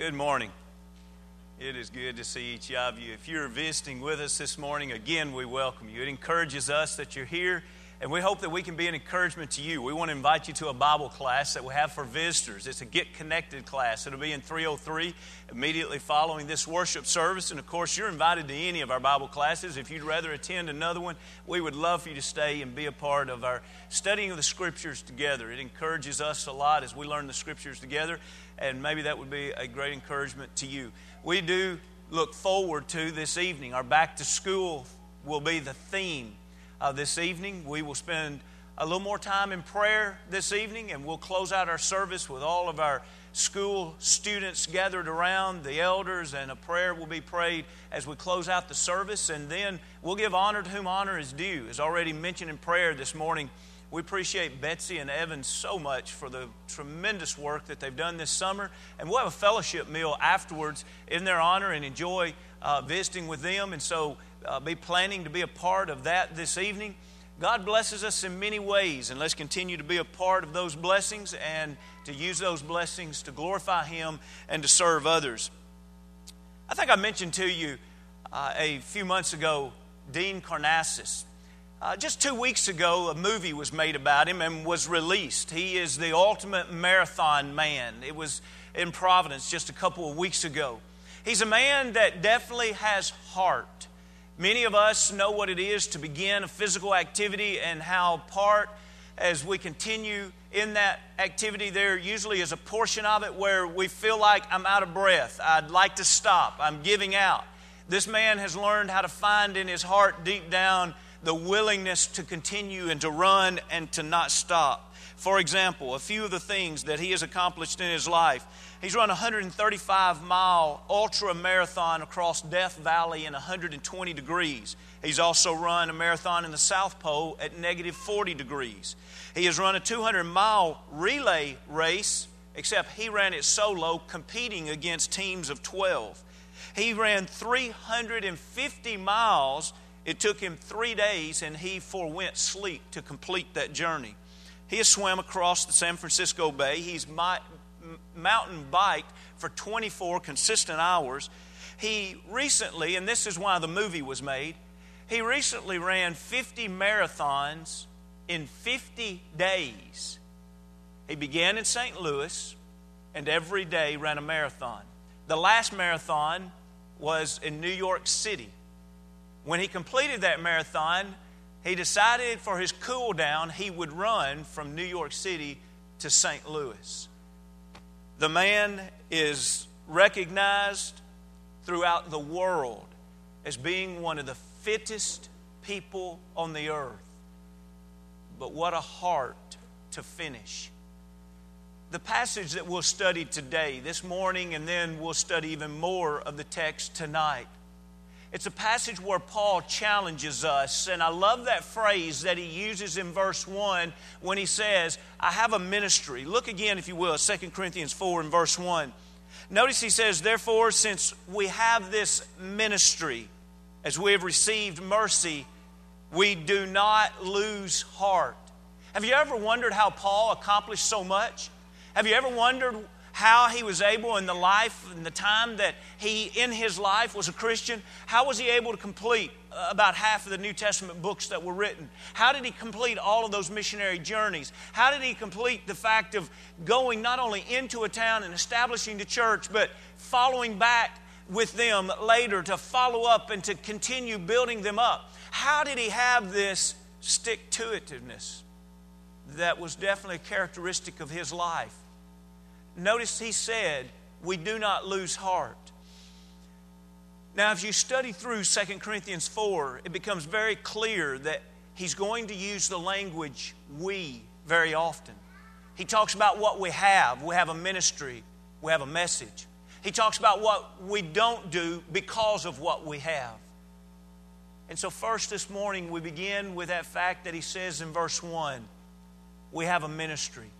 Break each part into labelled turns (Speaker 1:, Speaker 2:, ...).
Speaker 1: Good morning. It is good to see each of you. If you're visiting with us this morning, again, we welcome you. It encourages us that you're here, and we hope that we can be an encouragement to you. We want to invite you to a Bible class that we have for visitors. It's a Get Connected class. It'll be in 303 immediately following this worship service. And of course, you're invited to any of our Bible classes. If you'd rather attend another one, we would love for you to stay and be a part of our studying of the Scriptures together. It encourages us a lot as we learn the Scriptures together and maybe that would be a great encouragement to you. We do look forward to this evening. Our back to school will be the theme of this evening. We will spend a little more time in prayer this evening, and we'll close out our service with all of our school students gathered around, the elders, and a prayer will be prayed as we close out the service. And then we'll give honor to whom honor is due. As already mentioned in prayer this morning, we appreciate Betsy and Evan so much for the tremendous work that they've done this summer. And we'll have a fellowship meal afterwards in their honor and enjoy uh, visiting with them. And so uh, be planning to be a part of that this evening. God blesses us in many ways, and let's continue to be a part of those blessings and to use those blessings to glorify Him and to serve others. I think I mentioned to you uh, a few months ago Dean Karnazes. Uh, just two weeks ago, a movie was made about him and was released. He is the ultimate marathon man. It was in Providence just a couple of weeks ago. He's a man that definitely has heart. Many of us know what it is to begin a physical activity and how part, as we continue in that activity, there usually is a portion of it where we feel like I'm out of breath. I'd like to stop. I'm giving out. This man has learned how to find in his heart deep down the willingness to continue and to run and to not stop. For example, a few of the things that he has accomplished in his life. He's run a 135 mile ultra marathon across Death Valley in 120 degrees. He's also run a marathon in the South Pole at negative 40 degrees. He has run a 200 mile relay race, except he ran it solo, competing against teams of 12. He ran 350 miles it took him three days and he forewent sleep to complete that journey. He has swam across the San Francisco Bay. He's mountain biked for 24 consistent hours. He recently, and this is why the movie was made, he recently ran 50 marathons in 50 days. He began in St. Louis and every day ran a marathon. The last marathon was in New York City. When he completed that marathon, he decided for his cool down he would run from New York City to St. Louis. The man is recognized throughout the world as being one of the fittest people on the earth. But what a heart to finish. The passage that we'll study today, this morning, and then we'll study even more of the text tonight it's a passage where Paul challenges us. And I love that phrase that he uses in verse 1 when he says, I have a ministry. Look again, if you will, 2 Corinthians 4 and verse 1. Notice he says, Therefore, since we have this ministry, as we have received mercy, we do not lose heart. Have you ever wondered how Paul accomplished so much? Have you ever wondered how he was able in the life and the time that he in his life was a christian how was he able to complete uh, about half of the new testament books that were written? How did he complete all of those missionary journeys? How did he complete the fact of going not only into a town and establishing the church but following back with them later to follow up and to continue building them up? How did he have this stick to itiveness that was definitely a characteristic of his life Notice he said, We do not lose heart. Now, if you study through 2 Corinthians 4, it becomes very clear that he's going to use the language we very often. He talks about what we have. We have a ministry, we have a message. He talks about what we don't do because of what we have. And so, first this morning, we begin with that fact that he says in verse 1 we have a ministry.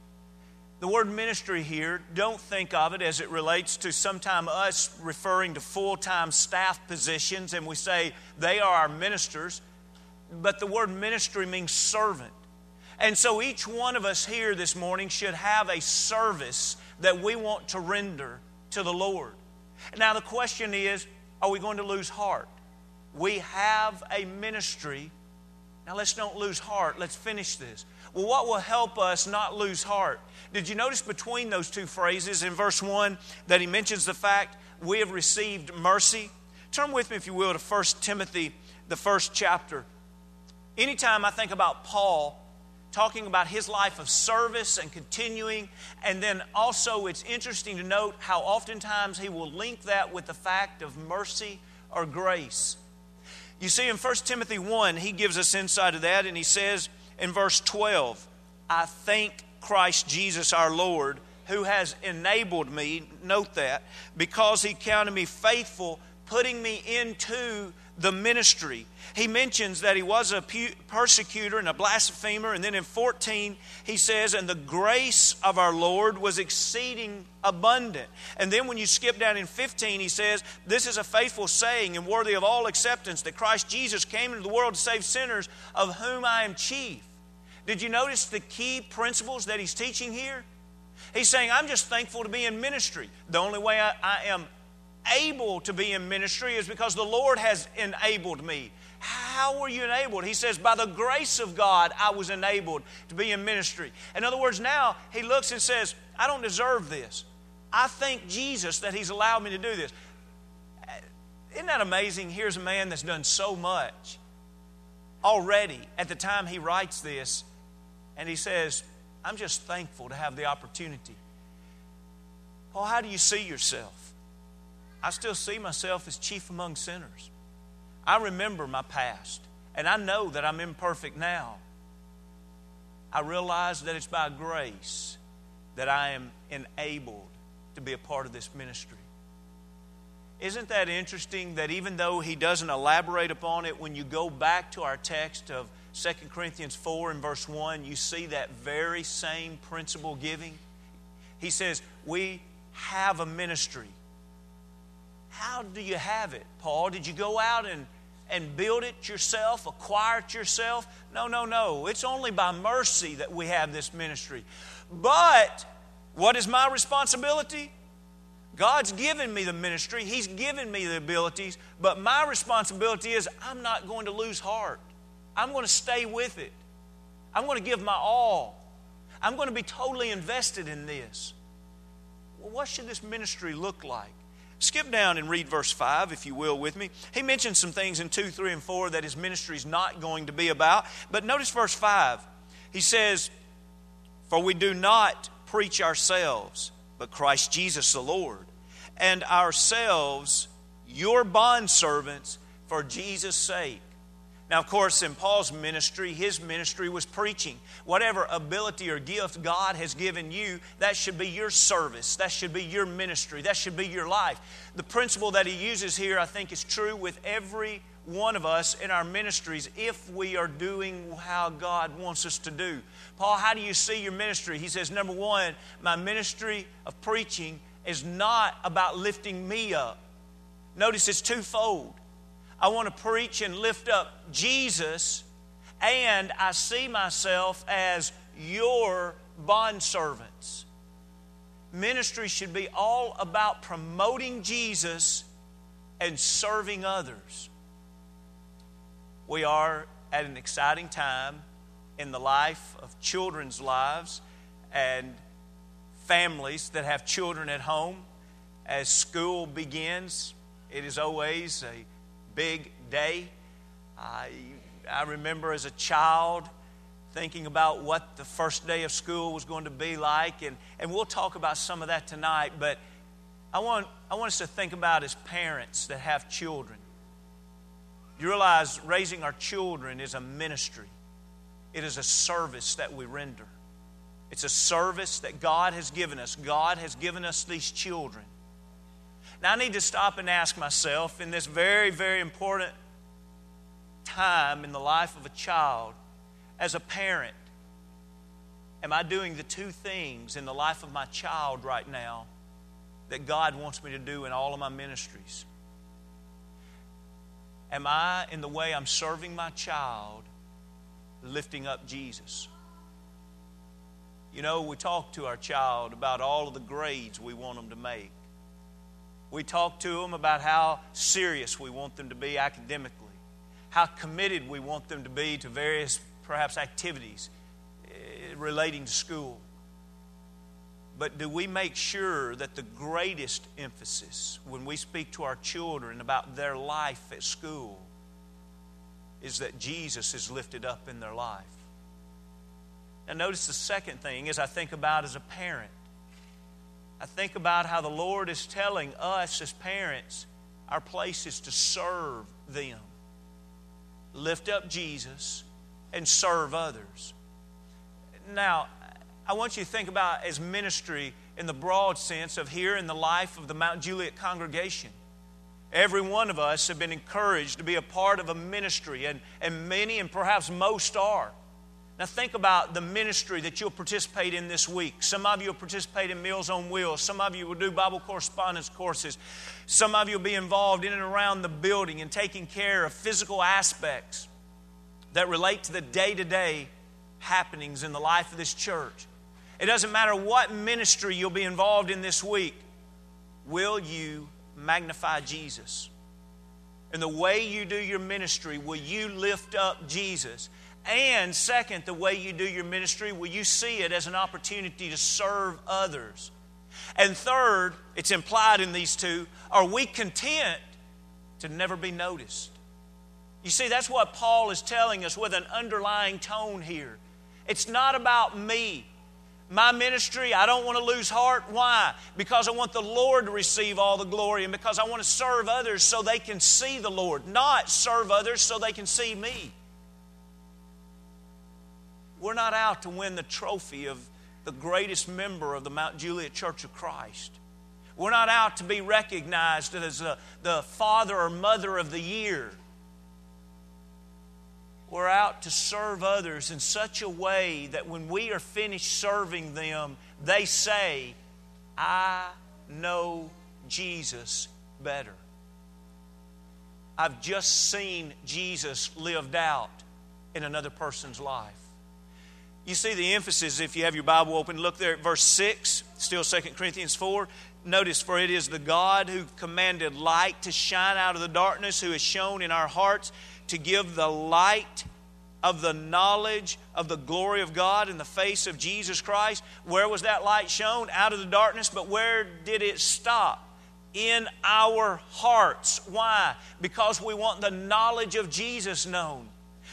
Speaker 1: The word ministry here, don't think of it as it relates to sometime us referring to full time staff positions and we say they are our ministers, but the word ministry means servant. And so each one of us here this morning should have a service that we want to render to the Lord. Now, the question is are we going to lose heart? We have a ministry. Now, let's don't lose heart. Let's finish this. Well, what will help us not lose heart? Did you notice between those two phrases in verse 1 that he mentions the fact we have received mercy? Turn with me, if you will, to 1 Timothy, the first chapter. Anytime I think about Paul, talking about his life of service and continuing. And then also, it's interesting to note how oftentimes he will link that with the fact of mercy or grace. You see, in 1 Timothy 1, he gives us insight of that, and he says in verse 12, I thank Christ Jesus our Lord, who has enabled me, note that, because he counted me faithful, putting me into the ministry. He mentions that he was a persecutor and a blasphemer. And then in 14, he says, And the grace of our Lord was exceeding abundant. And then when you skip down in 15, he says, This is a faithful saying and worthy of all acceptance that Christ Jesus came into the world to save sinners, of whom I am chief. Did you notice the key principles that he's teaching here? He's saying, I'm just thankful to be in ministry. The only way I, I am able to be in ministry is because the Lord has enabled me. How were you enabled? He says, By the grace of God, I was enabled to be in ministry. In other words, now he looks and says, I don't deserve this. I thank Jesus that he's allowed me to do this. Isn't that amazing? Here's a man that's done so much already at the time he writes this, and he says, I'm just thankful to have the opportunity. Paul, how do you see yourself? I still see myself as chief among sinners. I remember my past, and I know that I'm imperfect now. I realize that it's by grace that I am enabled to be a part of this ministry. Isn't that interesting that even though he doesn't elaborate upon it, when you go back to our text of 2 Corinthians 4 and verse 1, you see that very same principle giving? He says, We have a ministry. How do you have it, Paul? Did you go out and, and build it yourself, acquire it yourself? No, no, no. It's only by mercy that we have this ministry. But what is my responsibility? God's given me the ministry, He's given me the abilities, but my responsibility is I'm not going to lose heart. I'm going to stay with it. I'm going to give my all. I'm going to be totally invested in this. Well, what should this ministry look like? Skip down and read verse 5, if you will, with me. He mentions some things in 2, 3, and 4 that his ministry is not going to be about. But notice verse 5. He says, For we do not preach ourselves, but Christ Jesus the Lord, and ourselves your bondservants for Jesus' sake. Now, of course, in Paul's ministry, his ministry was preaching. Whatever ability or gift God has given you, that should be your service. That should be your ministry. That should be your life. The principle that he uses here, I think, is true with every one of us in our ministries if we are doing how God wants us to do. Paul, how do you see your ministry? He says, number one, my ministry of preaching is not about lifting me up. Notice it's twofold. I want to preach and lift up Jesus, and I see myself as your bondservants. Ministry should be all about promoting Jesus and serving others. We are at an exciting time in the life of children's lives and families that have children at home. As school begins, it is always a big day. I, I remember as a child thinking about what the first day of school was going to be like, and, and we'll talk about some of that tonight, but I want, I want us to think about as parents that have children. You realize raising our children is a ministry, it is a service that we render. It's a service that God has given us. God has given us these children. Now, I need to stop and ask myself in this very, very important time in the life of a child, as a parent, am I doing the two things in the life of my child right now that God wants me to do in all of my ministries? Am I, in the way I'm serving my child, lifting up Jesus? You know, we talk to our child about all of the grades we want them to make. We talk to them about how serious we want them to be academically, how committed we want them to be to various, perhaps, activities eh, relating to school. But do we make sure that the greatest emphasis when we speak to our children about their life at school is that Jesus is lifted up in their life? And notice the second thing as I think about as a parent. I think about how the Lord is telling us as parents our place is to serve them. Lift up Jesus and serve others. Now, I want you to think about as ministry in the broad sense of here in the life of the Mount Juliet congregation. Every one of us have been encouraged to be a part of a ministry, and, and many and perhaps most are. Now, think about the ministry that you'll participate in this week. Some of you will participate in Meals on Wheels. Some of you will do Bible correspondence courses. Some of you will be involved in and around the building and taking care of physical aspects that relate to the day to day happenings in the life of this church. It doesn't matter what ministry you'll be involved in this week, will you magnify Jesus? In the way you do your ministry, will you lift up Jesus? And second, the way you do your ministry, will you see it as an opportunity to serve others? And third, it's implied in these two, are we content to never be noticed? You see, that's what Paul is telling us with an underlying tone here. It's not about me. My ministry, I don't want to lose heart. Why? Because I want the Lord to receive all the glory and because I want to serve others so they can see the Lord, not serve others so they can see me. We're not out to win the trophy of the greatest member of the Mount Juliet Church of Christ. We're not out to be recognized as a, the father or mother of the year. We're out to serve others in such a way that when we are finished serving them, they say, I know Jesus better. I've just seen Jesus lived out in another person's life. You see the emphasis if you have your Bible open. Look there at verse 6, still 2 Corinthians 4. Notice, for it is the God who commanded light to shine out of the darkness, who has shone in our hearts to give the light of the knowledge of the glory of God in the face of Jesus Christ. Where was that light shown? Out of the darkness, but where did it stop? In our hearts. Why? Because we want the knowledge of Jesus known.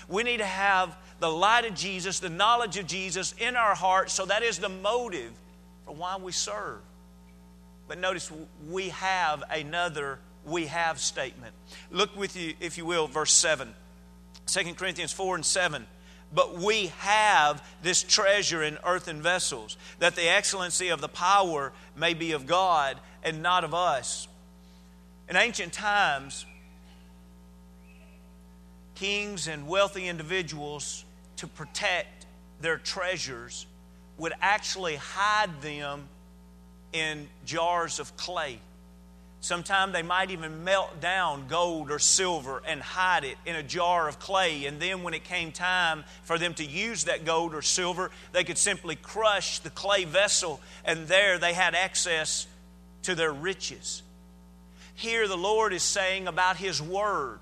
Speaker 1: We need to have the light of Jesus, the knowledge of Jesus in our hearts. So that is the motive for why we serve. But notice we have another we have statement. Look with you, if you will, verse 7. 2 Corinthians 4 and 7. But we have this treasure in earthen vessels, that the excellency of the power may be of God and not of us. In ancient times, kings and wealthy individuals to protect their treasures would actually hide them in jars of clay. Sometimes they might even melt down gold or silver and hide it in a jar of clay. And then, when it came time for them to use that gold or silver, they could simply crush the clay vessel, and there they had access to their riches. Here, the Lord is saying about His Word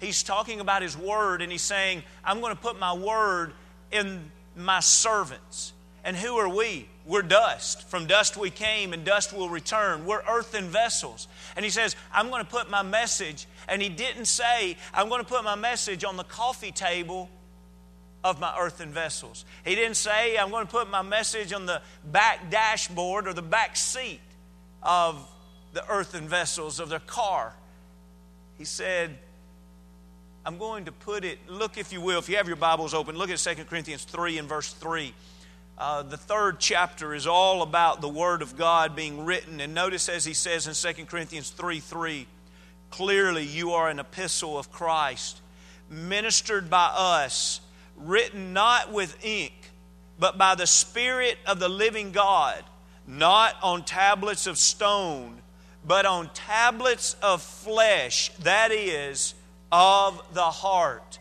Speaker 1: he's talking about his word and he's saying, I'm going to put my word in my servants. And who are we? We're dust. From dust we came, and dust will return. We're earthen vessels. And he says, I'm going to put my message, and he didn't say, I'm going to put my message on the coffee table of my earthen vessels. He didn't say, I'm going to put my message on the back dashboard or the back seat of the earthen vessels of their car. He said, I'm going to put it, look if you will, if you have your Bibles open, look at 2 Corinthians 3 and verse 3. Uh, the third chapter is all about the Word of God being written. And notice as he says in 2 Corinthians 3 3, clearly you are an epistle of Christ, ministered by us, written not with ink, but by the Spirit of the living God, not on tablets of stone, but on tablets of flesh, that is, of the heart.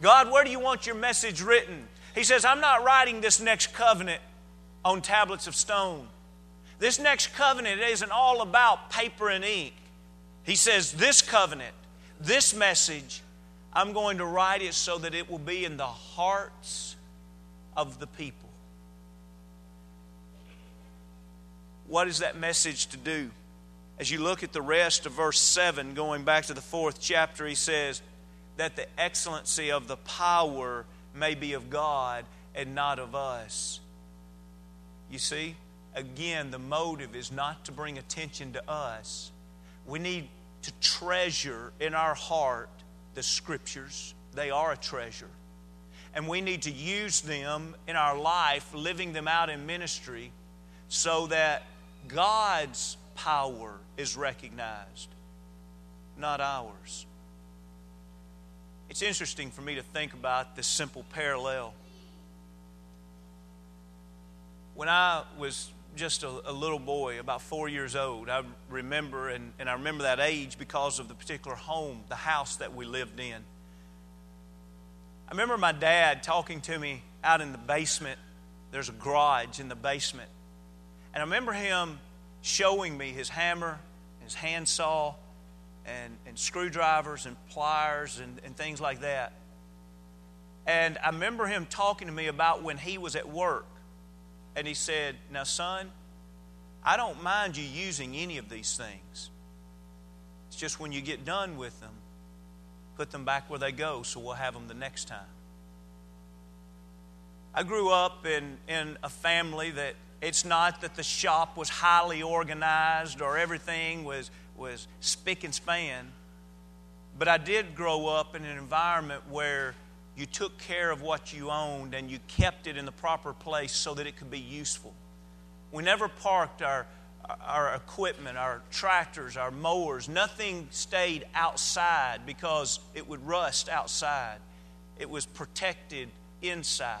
Speaker 1: God, where do you want your message written? He says, I'm not writing this next covenant on tablets of stone. This next covenant isn't all about paper and ink. He says, This covenant, this message, I'm going to write it so that it will be in the hearts of the people. What is that message to do? As you look at the rest of verse 7, going back to the fourth chapter, he says, That the excellency of the power may be of God and not of us. You see, again, the motive is not to bring attention to us. We need to treasure in our heart the scriptures, they are a treasure. And we need to use them in our life, living them out in ministry, so that God's power is recognized, not ours. It's interesting for me to think about this simple parallel. When I was just a, a, little boy, about four years old, I remember, and, and I remember that age because of the particular home, the house that we lived in. I remember my dad talking to me out in the basement. There's a garage in the basement. And I remember him showing me his hammer, his handsaw, and, and screwdrivers and pliers and, and things like that. And I remember him talking to me about when he was at work. And he said, Now, son, I don't mind you using any of these things. It's just when you get done with them, put them back where they go so we'll have them the next time. I grew up in, in a family that it's not that the shop was highly organized or everything was was spick and span. But I did grow up in an environment where you took care of what you owned and you kept it in the proper place so that it could be useful. We never parked our, our equipment, our tractors, our mowers. Nothing stayed outside because it would rust outside. It was protected inside.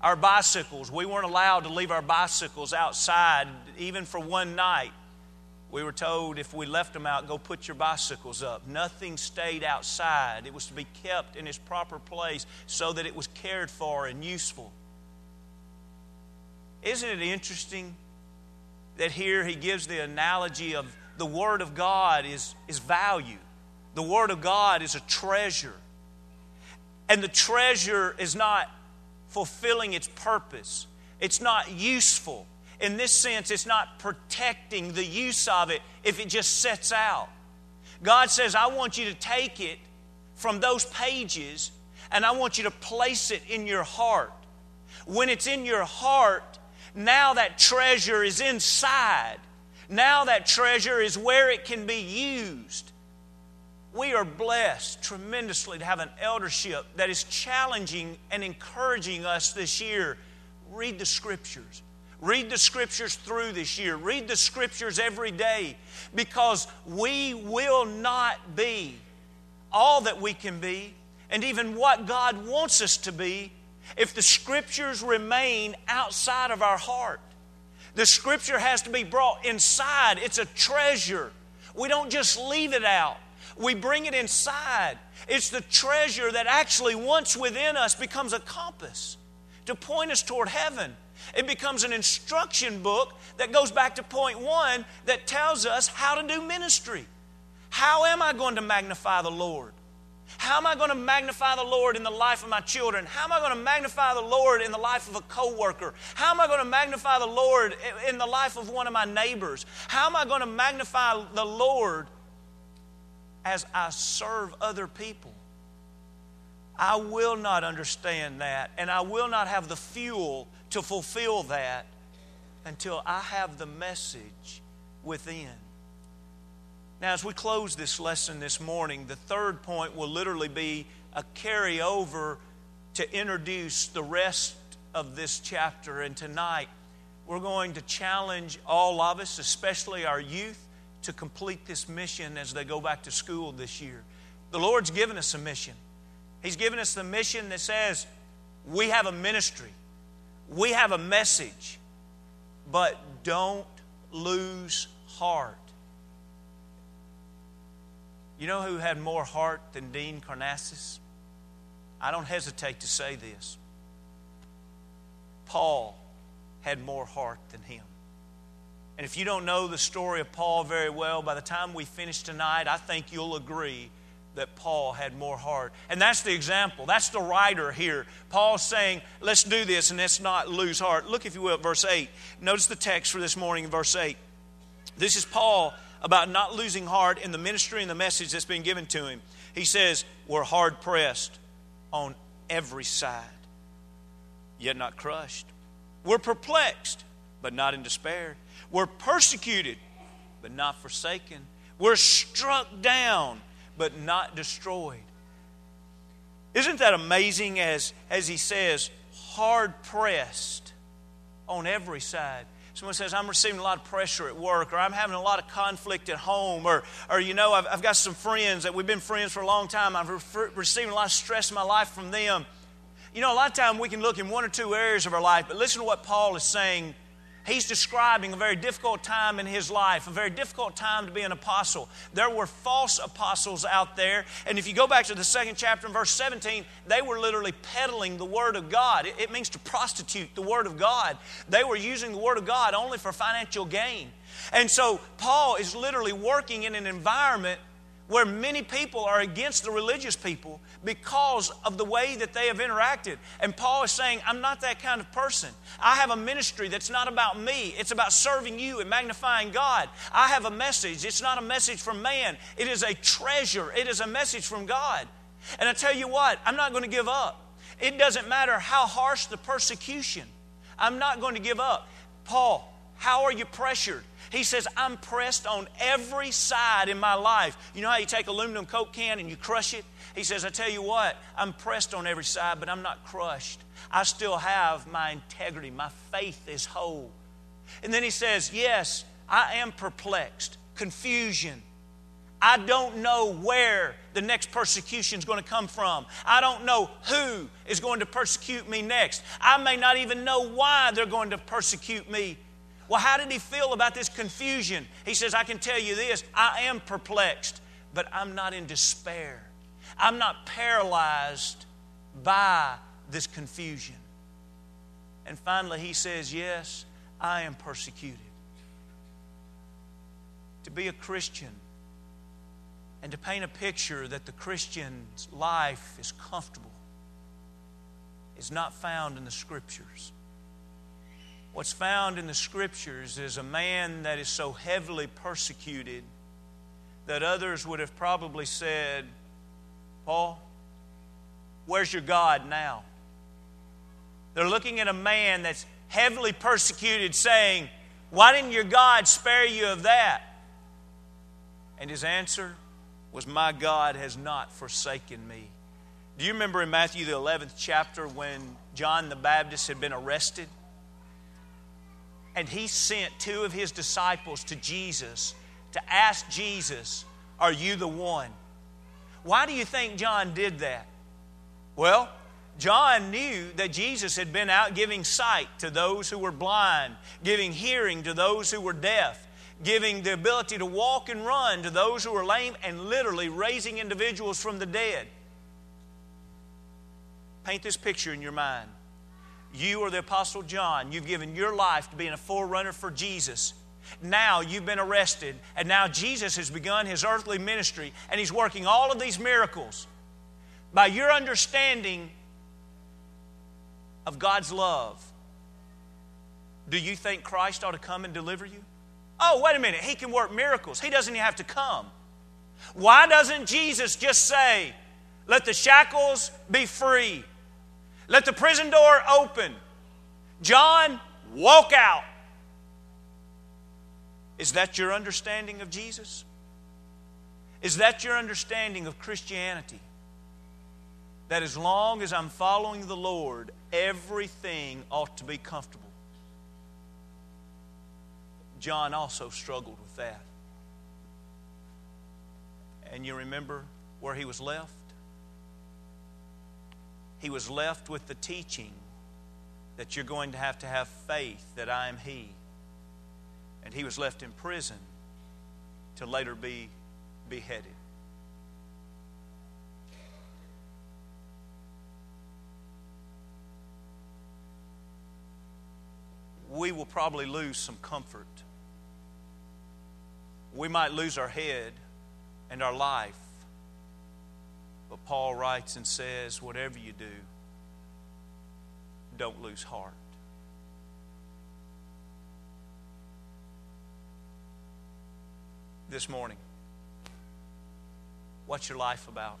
Speaker 1: Our bicycles, we weren't allowed to leave our bicycles outside even for one night we were told if we left them out, go put your bicycles up. Nothing stayed outside. It was to be kept in its proper place so that it was cared for and useful. Isn't it interesting that here he gives the analogy of the Word of God is, is value? The Word of God is a treasure. And the treasure is not fulfilling its purpose, it's not useful in this sense, it's not protecting the use of it if it just sets out. God says, I want you to take it from those pages and I want you to place it in your heart. When it's in your heart, now that treasure is inside. Now that treasure is where it can be used. We are blessed tremendously to have an eldership that is challenging and encouraging us this year. Read the scriptures. Read the scriptures through this year. Read the scriptures every day because we will not be all that we can be and even what God wants us to be if the scriptures remain outside of our heart. The scripture has to be brought inside, it's a treasure. We don't just leave it out. We bring it inside. It's the treasure that actually, once within us, becomes a compass to point us toward heaven. It becomes an instruction book that goes back to point one that tells us how to do ministry. How am I going to magnify the Lord? How am I going to magnify the Lord in the life of my children? How am I going to magnify the Lord in the life of a coworker? How am I going to magnify the Lord in the life of one of my neighbors? How am I going to magnify the Lord as I serve other people? I will not understand that, and I will not have the fuel to fulfill that until I have the message within. Now, as we close this lesson this morning, the third point will literally be a carryover to introduce the rest of this chapter. And tonight, we're going to challenge all of us, especially our youth, to complete this mission as they go back to school this year. The Lord's given us a mission. He's given us the mission that says we have a ministry. We have a message, but don't lose heart. You know who had more heart than Dean Karnazes? I don't hesitate to say this. Paul had more heart than him. And if you don't know the story of Paul very well, by the time we finish tonight, I think you'll agree that Paul had more heart. And that's the example. That's the writer here. Paul's saying, let's do this and let's not lose heart. Look, if you will, at verse 8. Notice the text for this morning in verse 8. This is Paul about not losing heart in the ministry and the message that's been given to him. He says, We're hard pressed on every side, yet not crushed. We're perplexed, but not in despair. We're persecuted, but not forsaken. We're struck down, but not destroyed. Isn't that amazing as, as he says, hard pressed on every side? Someone says, I'm receiving a lot of pressure at work, or I'm having a lot of conflict at home, or, or you know, I've, I've got some friends that we've been friends for a long time. I've re- receiving a lot of stress in my life from them. You know, a lot of time we can look in one or two areas of our life, but listen to what Paul is saying He's describing a very difficult time in his life, a very difficult time to be an apostle. There were false apostles out there. And if you go back to the second chapter in verse 17, they were literally peddling the Word of God. It, means to prostitute the Word of God. They were using the Word of God only for financial gain. And so Paul is literally working in an environment where many people are against the religious people because of the way that they have interacted. And Paul is saying, I'm not that kind of person. I have a ministry that's not about me, it's about serving you and magnifying God. I have a message, it's not a message from man, it is a treasure, it is a message from God. And I tell you what, I'm not going to give up. It doesn't matter how harsh the persecution, I'm not going to give up. Paul, how are you pressured? He says, I'm pressed on every side in my life. You know how you take aluminum Coke can and you crush it? He says, I tell you what, I'm pressed on every side, but I'm not crushed. I still have my integrity. My faith is whole. And then he says, Yes, I am perplexed, confusion. I don't know where the next persecution is going to come from. I don't know who is going to persecute me next. I may not even know why they're going to persecute me well, how did he feel about this confusion? He says, I can tell you this I am perplexed, but I'm not in despair. I'm not paralyzed by this confusion. And finally, he says, Yes, I am persecuted. To be a Christian and to paint a picture that the Christian's life is comfortable is not found in the Scriptures. What's found in the scriptures is a man that is so heavily persecuted that others would have probably said, Paul, where's your God now? They're looking at a man that's heavily persecuted, saying, Why didn't your God spare you of that? And his answer was, My God has not forsaken me. Do you remember in Matthew, the 11th chapter, when John the Baptist had been arrested? And he sent two of his disciples to Jesus to ask Jesus, Are you the one? Why do you think John did that? Well, John knew that Jesus had been out giving sight to those who were blind, giving hearing to those who were deaf, giving the ability to walk and run to those who were lame, and literally raising individuals from the dead. Paint this picture in your mind. You are the Apostle John. You've given your life to being a forerunner for Jesus. Now you've been arrested, and now Jesus has begun his earthly ministry, and he's working all of these miracles. By your understanding of God's love, do you think Christ ought to come and deliver you? Oh, wait a minute. He can work miracles. He doesn't even have to come. Why doesn't Jesus just say, Let the shackles be free? Let the prison door open. John, walk out. Is that your understanding of Jesus? Is that your understanding of Christianity? That as long as I'm following the Lord, everything ought to be comfortable. John also struggled with that. And you remember where he was left? He was left with the teaching that you're going to have to have faith that I am He. And he was left in prison to later be beheaded. We will probably lose some comfort We might lose our head and our life. But Paul writes and says, whatever you do, don't lose heart. This morning, what's your life about?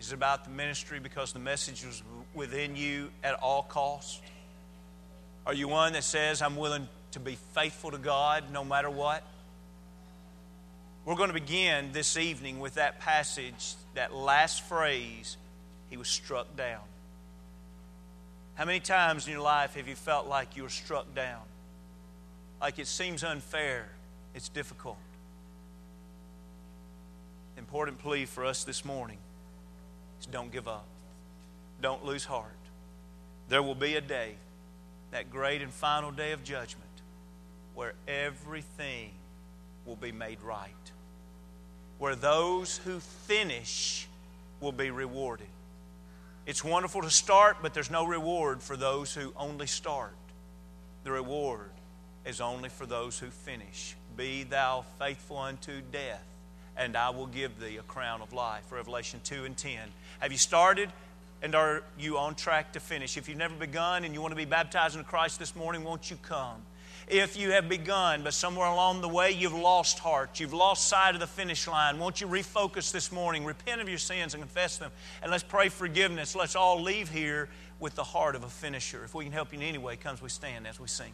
Speaker 1: Is it about the ministry because the message was within you at all costs? Are you one that says, I'm willing to be faithful to God no matter what? We're going to begin this evening with that passage, that last phrase, he was struck down. How many times in your life have you felt like you were struck down? Like it seems unfair, it's difficult. Important plea for us this morning is don't give up, don't lose heart. There will be a day, that great and final day of judgment, where everything will be made right, where those who finish will be rewarded. It's wonderful to start, but there's no reward for those who only start. The reward is only for those who finish. Be thou faithful unto death, and I will give thee a crown of life. Revelation 2 and 10. Have you started? And are you on track to finish? If you've never begun and you want to be baptized into Christ this morning, won't you come? If you have begun, but somewhere along the way you've lost heart, you've lost sight of the finish line, won't you refocus this morning, repent of your sins and confess them, and let's pray forgiveness. Let's all leave here with the heart of a finisher. If we can help you in any way, comes we stand as we sing.